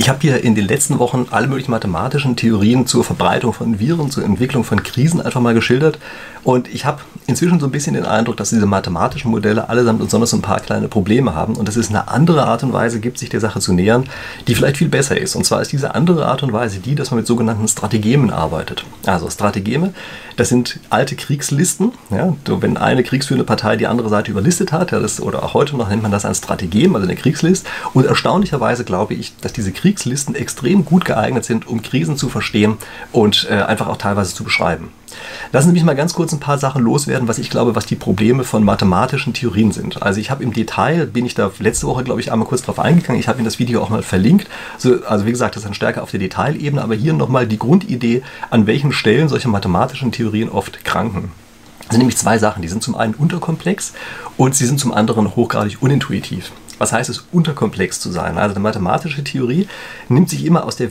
Ich habe hier in den letzten Wochen alle möglichen mathematischen Theorien zur Verbreitung von Viren, zur Entwicklung von Krisen einfach mal geschildert. Und ich habe inzwischen so ein bisschen den Eindruck, dass diese mathematischen Modelle allesamt und besonders ein paar kleine Probleme haben. Und dass es eine andere Art und Weise gibt, sich der Sache zu nähern, die vielleicht viel besser ist. Und zwar ist diese andere Art und Weise die, dass man mit sogenannten Strategemen arbeitet. Also Strategeme, das sind alte Kriegslisten. Ja, wenn eine kriegsführende Partei die andere Seite überlistet hat, ja, das, oder auch heute noch nennt man das ein Strategem, also eine Kriegslist. Und erstaunlicherweise glaube ich, dass diese Kriegslisten extrem gut geeignet sind, um Krisen zu verstehen und äh, einfach auch teilweise zu beschreiben. Lassen Sie mich mal ganz kurz ein paar Sachen loswerden, was ich glaube, was die Probleme von mathematischen Theorien sind. Also ich habe im Detail, bin ich da letzte Woche, glaube ich, einmal kurz drauf eingegangen. Ich habe Ihnen das Video auch mal verlinkt. Also, also wie gesagt, das ist dann stärker auf der Detailebene, aber hier nochmal die Grundidee, an welchen Stellen solche mathematischen Theorien oft kranken. Das sind nämlich zwei Sachen. Die sind zum einen unterkomplex und sie sind zum anderen hochgradig unintuitiv. Was heißt es, unterkomplex zu sein? Also eine mathematische Theorie nimmt sich immer aus der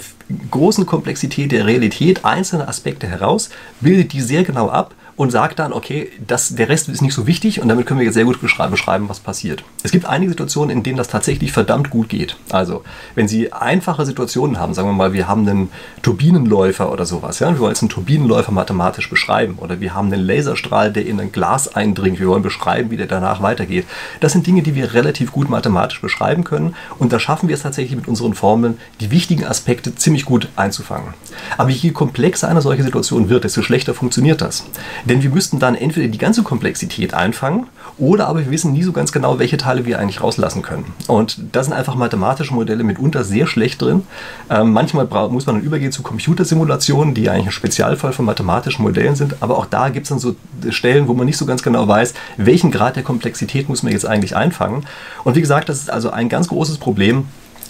großen Komplexität der Realität einzelne Aspekte heraus, bildet die sehr genau ab und sagt dann, okay, das, der Rest ist nicht so wichtig und damit können wir jetzt sehr gut beschreiben, was passiert. Es gibt einige Situationen, in denen das tatsächlich verdammt gut geht. Also, wenn Sie einfache Situationen haben, sagen wir mal, wir haben einen Turbinenläufer oder sowas, ja, wir wollen jetzt einen Turbinenläufer mathematisch beschreiben oder wir haben einen Laserstrahl, der in ein Glas eindringt, wir wollen beschreiben, wie der danach weitergeht. Das sind Dinge, die wir relativ gut mathematisch beschreiben können und da schaffen wir es tatsächlich mit unseren Formeln, die wichtigen Aspekte ziemlich gut einzufangen. Aber je komplexer eine solche Situation wird, desto schlechter funktioniert das. Denn wir müssten dann entweder die ganze Komplexität einfangen oder aber wir wissen nie so ganz genau, welche Teile wir eigentlich rauslassen können. Und da sind einfach mathematische Modelle mitunter sehr schlecht drin. Ähm, manchmal muss man dann übergehen zu Computersimulationen, die eigentlich ein Spezialfall von mathematischen Modellen sind. Aber auch da gibt es dann so Stellen, wo man nicht so ganz genau weiß, welchen Grad der Komplexität muss man jetzt eigentlich einfangen. Und wie gesagt, das ist also ein ganz großes Problem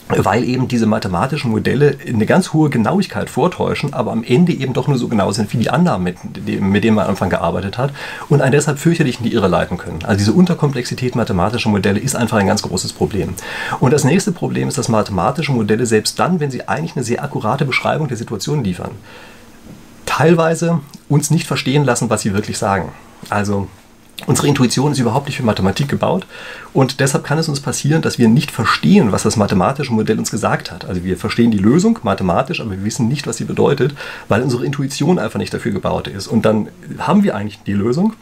weil eben diese mathematischen Modelle eine ganz hohe Genauigkeit vortäuschen, aber am Ende eben doch nur so genau sind wie die Annahmen, mit, mit denen man am Anfang gearbeitet hat und einen deshalb fürchterlich in die Irre leiten können. Also diese Unterkomplexität mathematischer Modelle ist einfach ein ganz großes Problem. Und das nächste Problem ist, dass mathematische Modelle selbst dann, wenn sie eigentlich eine sehr akkurate Beschreibung der Situation liefern, teilweise uns nicht verstehen lassen, was sie wirklich sagen. Also Unsere Intuition ist überhaupt nicht für Mathematik gebaut und deshalb kann es uns passieren, dass wir nicht verstehen, was das mathematische Modell uns gesagt hat. Also wir verstehen die Lösung mathematisch, aber wir wissen nicht, was sie bedeutet, weil unsere Intuition einfach nicht dafür gebaut ist. Und dann haben wir eigentlich die Lösung,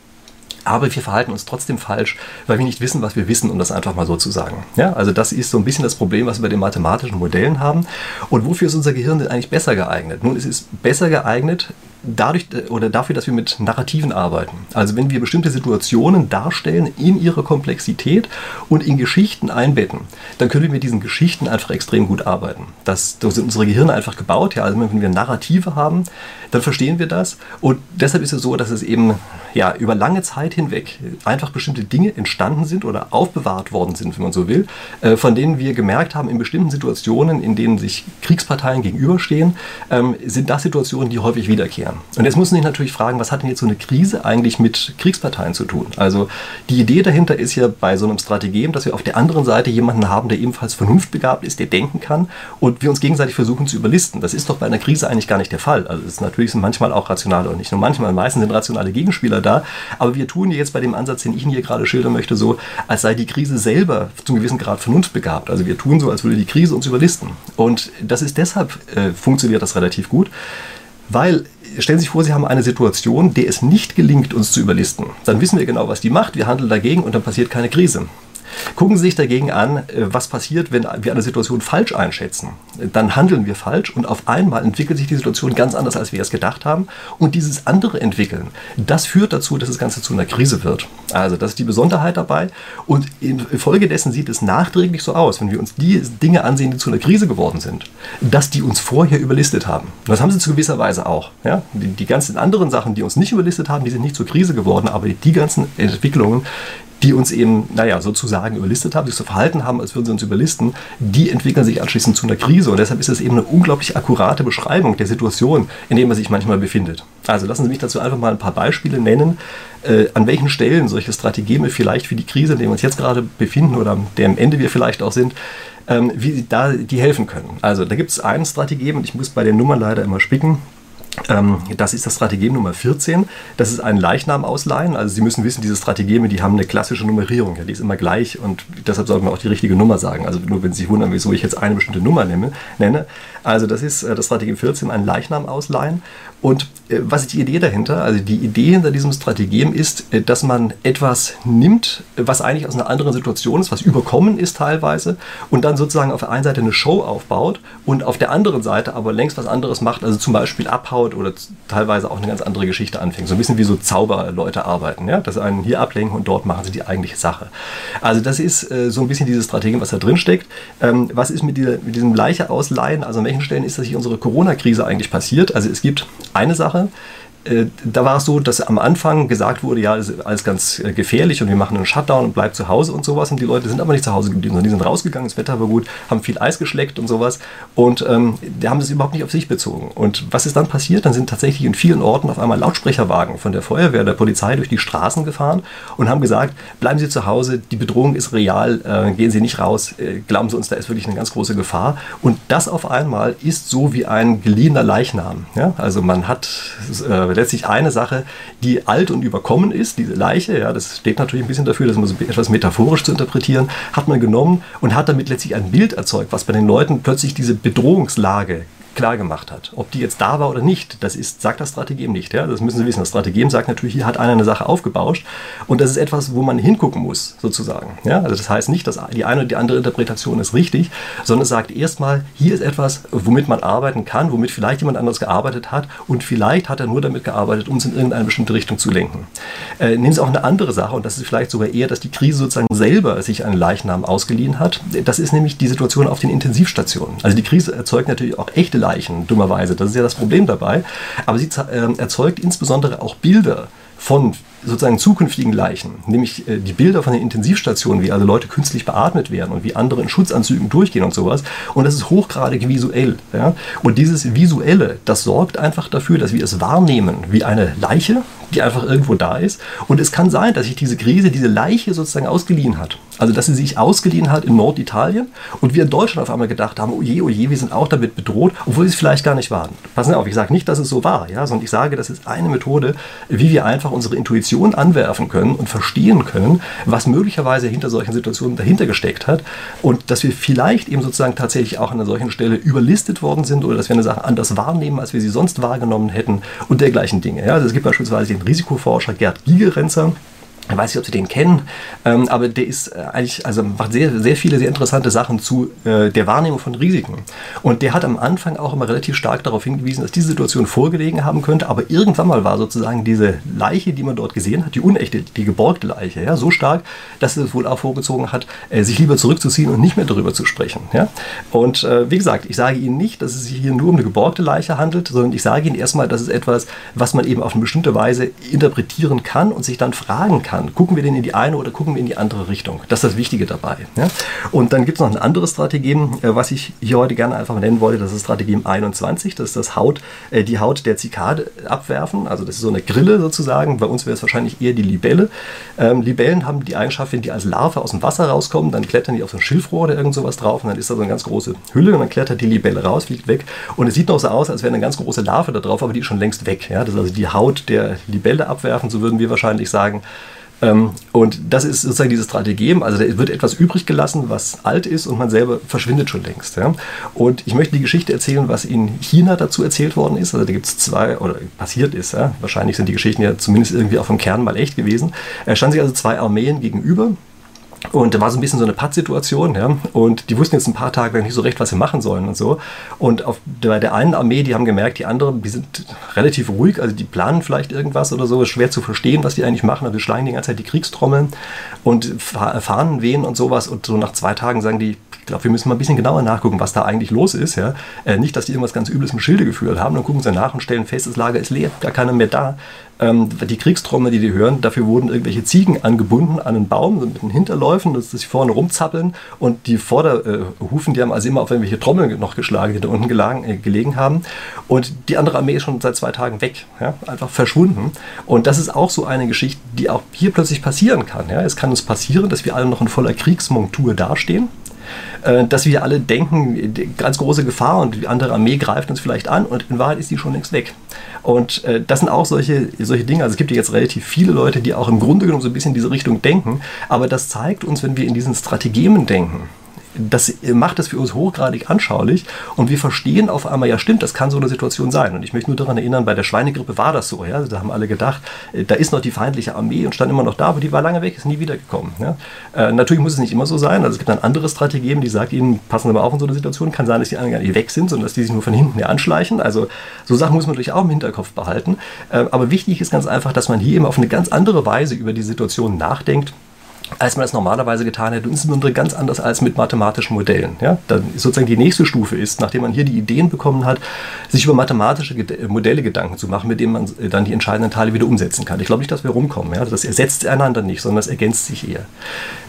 aber wir verhalten uns trotzdem falsch, weil wir nicht wissen, was wir wissen, um das einfach mal so zu sagen. Ja, also das ist so ein bisschen das Problem, was wir bei den mathematischen Modellen haben. Und wofür ist unser Gehirn denn eigentlich besser geeignet? Nun, es ist besser geeignet, dadurch äh, oder dafür, dass wir mit Narrativen arbeiten. Also wenn wir bestimmte Situationen darstellen in ihrer Komplexität und in Geschichten einbetten, dann können wir mit diesen Geschichten einfach extrem gut arbeiten. Das, das sind unsere Gehirne einfach gebaut. Ja, also wenn wir Narrative haben, dann verstehen wir das. Und deshalb ist es so, dass es eben ja, über lange Zeit hinweg einfach bestimmte Dinge entstanden sind oder aufbewahrt worden sind, wenn man so will, äh, von denen wir gemerkt haben, in bestimmten Situationen, in denen sich Kriegsparteien gegenüberstehen, ähm, sind das Situationen, die häufig wiederkehren. Und jetzt muss man sich natürlich fragen, was hat denn jetzt so eine Krise eigentlich mit Kriegsparteien zu tun? Also die Idee dahinter ist ja bei so einem Strategem, dass wir auf der anderen Seite jemanden haben, der ebenfalls vernunftbegabt ist, der denken kann und wir uns gegenseitig versuchen zu überlisten. Das ist doch bei einer Krise eigentlich gar nicht der Fall. Also es natürlich sind manchmal auch rationale und nicht nur manchmal, meistens sind rationale Gegenspieler da, aber wir tun jetzt bei dem Ansatz, den ich Ihnen hier gerade schildern möchte, so, als sei die Krise selber zum gewissen Grad vernunftbegabt. Also wir tun so, als würde die Krise uns überlisten. Und das ist deshalb, äh, funktioniert das relativ gut, weil stellen Sie sich vor, Sie haben eine Situation, der es nicht gelingt, uns zu überlisten. Dann wissen wir genau, was die macht, wir handeln dagegen und dann passiert keine Krise. Gucken Sie sich dagegen an, äh, was passiert, wenn wir eine Situation falsch einschätzen. Dann handeln wir falsch und auf einmal entwickelt sich die Situation ganz anders, als wir es gedacht haben. Und dieses andere Entwickeln, das führt dazu, dass das Ganze zu einer Krise wird. Also das ist die Besonderheit dabei. Und infolgedessen sieht es nachträglich so aus, wenn wir uns die Dinge ansehen, die zu einer Krise geworden sind, dass die uns vorher überlistet haben. Das haben sie zu gewisser Weise auch. Ja? Die, die ganzen anderen Sachen, die uns nicht überlistet haben, die sind nicht zur Krise geworden, aber die ganzen Entwicklungen, die uns eben, naja, sozusagen überlistet haben, sich so verhalten haben, als würden sie uns überlisten, die entwickeln sich anschließend zu einer Krise. Und deshalb ist es eben eine unglaublich akkurate Beschreibung der Situation, in der man sich manchmal befindet. Also lassen Sie mich dazu einfach mal ein paar Beispiele nennen, äh, an welchen Stellen solche Strategeme vielleicht für die Krise, in der wir uns jetzt gerade befinden oder am deren Ende wir vielleicht auch sind, ähm, wie da die helfen können. Also da gibt es einen Strategem, und ich muss bei den Nummern leider immer spicken, das ist das Strategem Nummer 14. Das ist ein Leichnam ausleihen. Also Sie müssen wissen, diese Strategeme, die haben eine klassische Nummerierung. Ja, die ist immer gleich und deshalb sollten wir auch die richtige Nummer sagen. Also nur wenn Sie sich wundern, wieso ich jetzt eine bestimmte Nummer nenne. nenne. Also das ist äh, das Strategem 14, ein Leichnam ausleihen. Und äh, was ist die Idee dahinter? Also die Idee hinter diesem Strategem ist, äh, dass man etwas nimmt, was eigentlich aus einer anderen Situation ist, was überkommen ist teilweise, und dann sozusagen auf der einen Seite eine Show aufbaut und auf der anderen Seite aber längst was anderes macht, also zum Beispiel abhaut oder teilweise auch eine ganz andere Geschichte anfängt. So ein bisschen wie so Zauberleute arbeiten, ja? dass einen hier ablenken und dort machen sie die eigentliche Sache. Also das ist äh, so ein bisschen dieses Strategem, was da drin steckt. Ähm, was ist mit, dieser, mit diesem Leiche ausleihen? Also an welchen Stellen ist das hier unsere Corona-Krise eigentlich passiert? Also es gibt eine Sache, da war es so, dass am Anfang gesagt wurde, ja, ist alles ganz äh, gefährlich und wir machen einen Shutdown und bleibt zu Hause und sowas. Und die Leute sind aber nicht zu Hause geblieben, sondern die sind rausgegangen, das Wetter war gut, haben viel Eis geschleckt und sowas. Und ähm, die haben das überhaupt nicht auf sich bezogen. Und was ist dann passiert? Dann sind tatsächlich in vielen Orten auf einmal Lautsprecherwagen von der Feuerwehr, der Polizei durch die Straßen gefahren und haben gesagt, bleiben Sie zu Hause, die Bedrohung ist real, äh, gehen Sie nicht raus, äh, glauben Sie uns, da ist wirklich eine ganz große Gefahr. Und das auf einmal ist so wie ein geliehener Leichnam. Ja? Also man hat äh, letztlich eine Sache, die alt und überkommen ist, diese Leiche, ja, das steht natürlich ein bisschen dafür, das etwas metaphorisch zu interpretieren, hat man genommen und hat damit letztlich ein Bild erzeugt, was bei den Leuten plötzlich diese Bedrohungslage klar gemacht hat. Ob die jetzt da war oder nicht, das ist, sagt das Strategem nicht. Ja? Das müssen Sie wissen. Das Strategem sagt natürlich, hier hat einer eine Sache aufgebauscht und das ist etwas, wo man hingucken muss, sozusagen. Ja? Also das heißt nicht, dass die eine oder die andere Interpretation ist richtig, sondern es sagt erstmal, hier ist etwas, womit man arbeiten kann, womit vielleicht jemand anderes gearbeitet hat und vielleicht hat er nur damit gearbeitet, um es in irgendeine bestimmte Richtung zu lenken. Äh, nehmen Sie auch eine andere Sache und das ist vielleicht sogar eher, dass die Krise sozusagen selber sich einen Leichnam ausgeliehen hat. Das ist nämlich die Situation auf den Intensivstationen. Also die Krise erzeugt natürlich auch echte Leichen, dummerweise. Das ist ja das Problem dabei. Aber sie äh, erzeugt insbesondere auch Bilder von sozusagen zukünftigen Leichen, nämlich äh, die Bilder von den Intensivstationen, wie also Leute künstlich beatmet werden und wie andere in Schutzanzügen durchgehen und sowas. Und das ist hochgradig visuell. Ja? Und dieses Visuelle, das sorgt einfach dafür, dass wir es wahrnehmen wie eine Leiche, die einfach irgendwo da ist. Und es kann sein, dass sich diese Krise, diese Leiche sozusagen ausgeliehen hat. Also, dass sie sich ausgeliehen hat in Norditalien und wir in Deutschland auf einmal gedacht haben, oh je, oh wir sind auch damit bedroht, obwohl sie es vielleicht gar nicht waren. Passen Sie auf, ich sage nicht, dass es so war, ja, sondern ich sage, das ist eine Methode, wie wir einfach unsere Intuition anwerfen können und verstehen können, was möglicherweise hinter solchen Situationen dahinter gesteckt hat und dass wir vielleicht eben sozusagen tatsächlich auch an einer solchen Stelle überlistet worden sind oder dass wir eine Sache anders wahrnehmen, als wir sie sonst wahrgenommen hätten und dergleichen Dinge. Ja. Also es gibt beispielsweise den Risikoforscher Gerd Gigerenzer, ich weiß nicht, ob Sie den kennen, ähm, aber der ist äh, eigentlich, also macht sehr, sehr viele sehr interessante Sachen zu äh, der Wahrnehmung von Risiken. Und der hat am Anfang auch immer relativ stark darauf hingewiesen, dass diese Situation vorgelegen haben könnte, aber irgendwann mal war sozusagen diese Leiche, die man dort gesehen hat, die unechte, die geborgte Leiche, ja, so stark, dass es wohl auch vorgezogen hat, äh, sich lieber zurückzuziehen und nicht mehr darüber zu sprechen. Ja? Und äh, wie gesagt, ich sage Ihnen nicht, dass es sich hier nur um eine geborgte Leiche handelt, sondern ich sage Ihnen erstmal, dass es etwas, was man eben auf eine bestimmte Weise interpretieren kann und sich dann fragen kann, kann. Gucken wir denn in die eine oder gucken wir in die andere Richtung? Das ist das Wichtige dabei. Ja? Und dann gibt es noch ein anderes Strategem, äh, was ich hier heute gerne einfach nennen wollte. Das ist Strategem 21. Das ist das Haut, äh, die Haut der Zikade abwerfen. Also das ist so eine Grille sozusagen. Bei uns wäre es wahrscheinlich eher die Libelle. Ähm, Libellen haben die Eigenschaft, wenn die als Larve aus dem Wasser rauskommen, dann klettern die auf so ein Schilfrohr oder irgend sowas drauf und dann ist da so eine ganz große Hülle und dann klettert die Libelle raus, fliegt weg. Und es sieht noch so aus, als wäre eine ganz große Larve da drauf, aber die ist schon längst weg. Ja? Das ist also die Haut der Libelle abwerfen, so würden wir wahrscheinlich sagen. Ähm, und das ist sozusagen dieses Strategem. Also da wird etwas übrig gelassen, was alt ist und man selber verschwindet schon längst. Ja? Und ich möchte die Geschichte erzählen, was in China dazu erzählt worden ist. Also da gibt es zwei, oder passiert ist. Ja? Wahrscheinlich sind die Geschichten ja zumindest irgendwie auch vom Kern mal echt gewesen. Er stand sich also zwei Armeen gegenüber. Und da war so ein bisschen so eine Pattsituation, ja. Und die wussten jetzt ein paar Tage nicht so recht, was sie machen sollen und so. Und auf bei der einen Armee, die haben gemerkt, die anderen, die sind relativ ruhig, also die planen vielleicht irgendwas oder so. Ist schwer zu verstehen, was die eigentlich machen. Also die schlagen die ganze Zeit die Kriegstrommeln und Fahnen wehen und sowas. Und so nach zwei Tagen sagen die, glaube, wir müssen mal ein bisschen genauer nachgucken, was da eigentlich los ist. Ja? Äh, nicht, dass die irgendwas ganz Übles im Schilde geführt haben. Dann gucken sie nach und stellen fest, das Lager ist leer, gar keiner mehr da ähm, die Kriegstrommel, die die hören, dafür wurden irgendwelche Ziegen angebunden an einen Baum, mit den Hinterläufen, dass sie vorne rumzappeln und die Vorderhufen, die haben also immer auf irgendwelche Trommeln noch geschlagen, die da unten gelagen, äh, gelegen haben. Und die andere Armee ist schon seit zwei Tagen weg, ja, einfach verschwunden. Und das ist auch so eine Geschichte, die auch hier plötzlich passieren kann. Ja. Es kann uns passieren, dass wir alle noch in voller Kriegsmontur dastehen äh, dass wir alle denken, ganz große Gefahr und die andere Armee greift uns vielleicht an und in Wahrheit ist die schon längst weg. Und äh, das sind auch solche, solche Dinge. Also es gibt ja jetzt relativ viele Leute, die auch im Grunde genommen so ein bisschen in diese Richtung denken. Aber das zeigt uns, wenn wir in diesen Strategien denken, das macht es für uns hochgradig anschaulich und wir verstehen auf einmal, ja stimmt, das kann so eine Situation sein. Und ich möchte nur daran erinnern, bei der Schweinegrippe war das so. Ja? Da haben alle gedacht, äh, da ist noch die feindliche Armee und stand immer noch da, aber die war lange weg, ist nie wiedergekommen. Ja? Äh, natürlich muss es nicht immer so sein. Also es gibt dann andere Strategien, die sagen ihnen, passen Sie mal auf in so eine Situation. Kann sein, dass die anderen gar nicht weg sind, sondern dass die sich nur von hinten her anschleichen. Also so Sachen muss man natürlich auch im Hinterkopf behalten. Äh, aber wichtig ist ganz einfach, dass man hier eben auf eine ganz andere Weise über die Situation nachdenkt als man das normalerweise getan hätte. Und insbesondere ganz anders als mit mathematischen Modellen. Ja? Dann sozusagen die nächste Stufe ist, nachdem man hier die Ideen bekommen hat, sich über mathematische Modelle Gedanken zu machen, mit denen man dann die entscheidenden Teile wieder umsetzen kann. Ich glaube nicht, dass wir rumkommen. Ja? Das ersetzt einander nicht, sondern das ergänzt sich eher.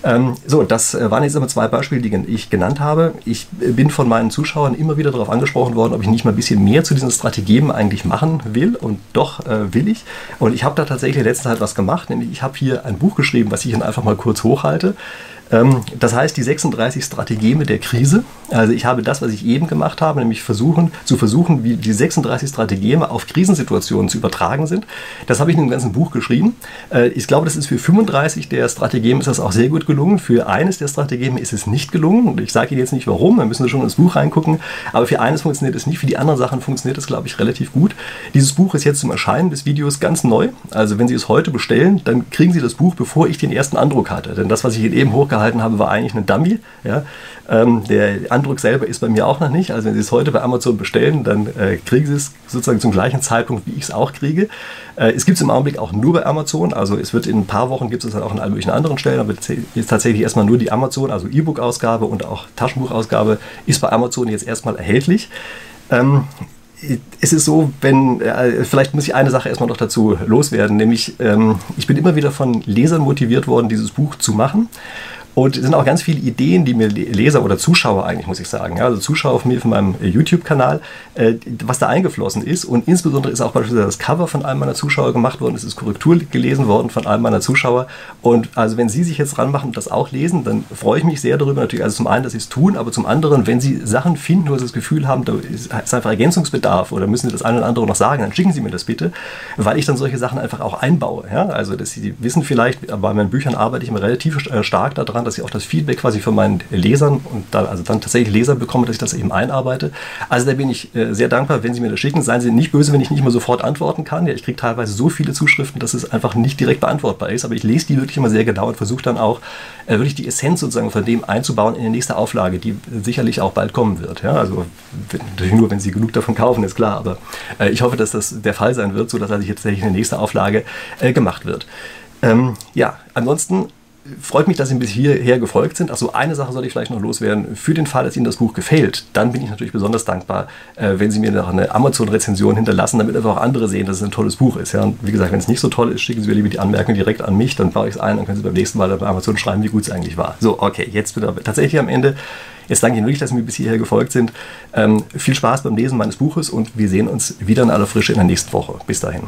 Ähm, so, das äh, waren jetzt aber zwei Beispiele, die ich genannt habe. Ich bin von meinen Zuschauern immer wieder darauf angesprochen worden, ob ich nicht mal ein bisschen mehr zu diesen Strategien eigentlich machen will. Und doch äh, will ich. Und ich habe da tatsächlich in letzter Zeit was gemacht, nämlich ich habe hier ein Buch geschrieben, was ich Ihnen einfach mal kurz hochhalte. Ähm, das heißt, die 36 Strategeme der Krise. Also ich habe das, was ich eben gemacht habe, nämlich versuchen, zu versuchen, wie die 36 Strategeme auf Krisensituationen zu übertragen sind. Das habe ich in einem ganzen Buch geschrieben. Äh, ich glaube, das ist für 35 der Strategeme ist das auch sehr gut gelungen. Für eines der Strategeme ist es nicht gelungen. Und ich sage Ihnen jetzt nicht warum, dann müssen Sie schon ins Buch reingucken. Aber für eines funktioniert es nicht, für die anderen Sachen funktioniert es, glaube ich, relativ gut. Dieses Buch ist jetzt zum Erscheinen des Videos ganz neu. Also wenn Sie es heute bestellen, dann kriegen Sie das Buch, bevor ich den ersten Andruck hatte. Denn das, was ich Ihnen eben hochgehalten gehalten habe, war eigentlich eine Dummy. Ja? Ähm, der Andruck selber ist bei mir auch noch nicht. Also wenn Sie es heute bei Amazon bestellen, dann äh, kriegen Sie es sozusagen zum gleichen Zeitpunkt, wie ich es auch kriege. Äh, es gibt es im Augenblick auch nur bei Amazon. Also es wird in ein paar Wochen gibt es dann auch in allen möglichen anderen Stellen, aber jetzt tatsächlich erstmal nur die Amazon, also E-Book-Ausgabe und auch Taschenbuchausgabe ist bei Amazon jetzt erstmal erhältlich. Ähm, es ist so, wenn, äh, vielleicht muss ich eine Sache erstmal noch dazu loswerden, nämlich ähm, ich bin immer wieder von Lesern motiviert worden, dieses Buch zu machen. Und es sind auch ganz viele Ideen, die mir Leser oder Zuschauer eigentlich, muss ich sagen, also Zuschauer von mir von meinem äh, YouTube-Kanal, äh, was da eingeflossen ist. Und insbesondere ist auch beispielsweise das Cover von einem meiner Zuschauer gemacht worden, es ist Korrektur gelesen worden von einem meiner Zuschauer. Und also wenn Sie sich jetzt ranmachen und das auch lesen, dann freue ich mich sehr darüber natürlich. Also zum einen, dass Sie es tun, aber zum anderen, wenn Sie Sachen finden, wo Sie das Gefühl haben, da ist einfach Ergänzungsbedarf oder müssen Sie das eine oder andere noch sagen, dann schicken Sie mir das bitte, weil ich dann solche Sachen einfach auch einbaue. Ja? Also dass Sie wissen vielleicht, bei meinen Büchern arbeite ich immer relativ äh, stark daran, dass ich auch das Feedback quasi von meinen Lesern und da, also dann tatsächlich Leser bekomme, dass ich das eben einarbeite. Also da bin ich äh, sehr dankbar, wenn Sie mir das schicken. Seien Sie nicht böse, wenn ich nicht mal sofort antworten kann. Ja, ich kriege teilweise so viele Zuschriften, dass es einfach nicht direkt beantwortbar ist. Aber ich lese die wirklich immer sehr genau und versuche dann auch äh, wirklich die Essenz sozusagen von dem einzubauen in die nächste Auflage, die sicherlich auch bald kommen wird. Ja, also natürlich nur, wenn Sie genug davon kaufen, ist klar. Aber äh, ich hoffe, dass das der Fall sein wird, sodass also jetzt tatsächlich eine nächste Auflage äh, gemacht wird. Ähm, ja, ansonsten freut mich, dass Sie bis hierher gefolgt sind. Achso, eine Sache soll ich vielleicht noch loswerden. Für den Fall, dass Ihnen das Buch gefällt, dann bin ich natürlich besonders dankbar, äh, wenn Sie mir noch eine Amazon-Rezension hinterlassen, damit einfach auch andere sehen, dass es ein tolles Buch ist. Ja? Und wie gesagt, wenn es nicht so toll ist, schicken Sie mir lieber die Anmerkung direkt an mich, dann baue ich es ein und können Sie beim nächsten Mal bei Amazon schreiben, wie gut es eigentlich war. So, okay, jetzt bin ich tatsächlich am Ende. Jetzt danke ich Ihnen wirklich, dass Sie mir bis hierher gefolgt sind. Ähm, viel Spaß beim Lesen meines Buches und wir sehen uns wieder in aller Frische in der nächsten Woche. Bis dahin.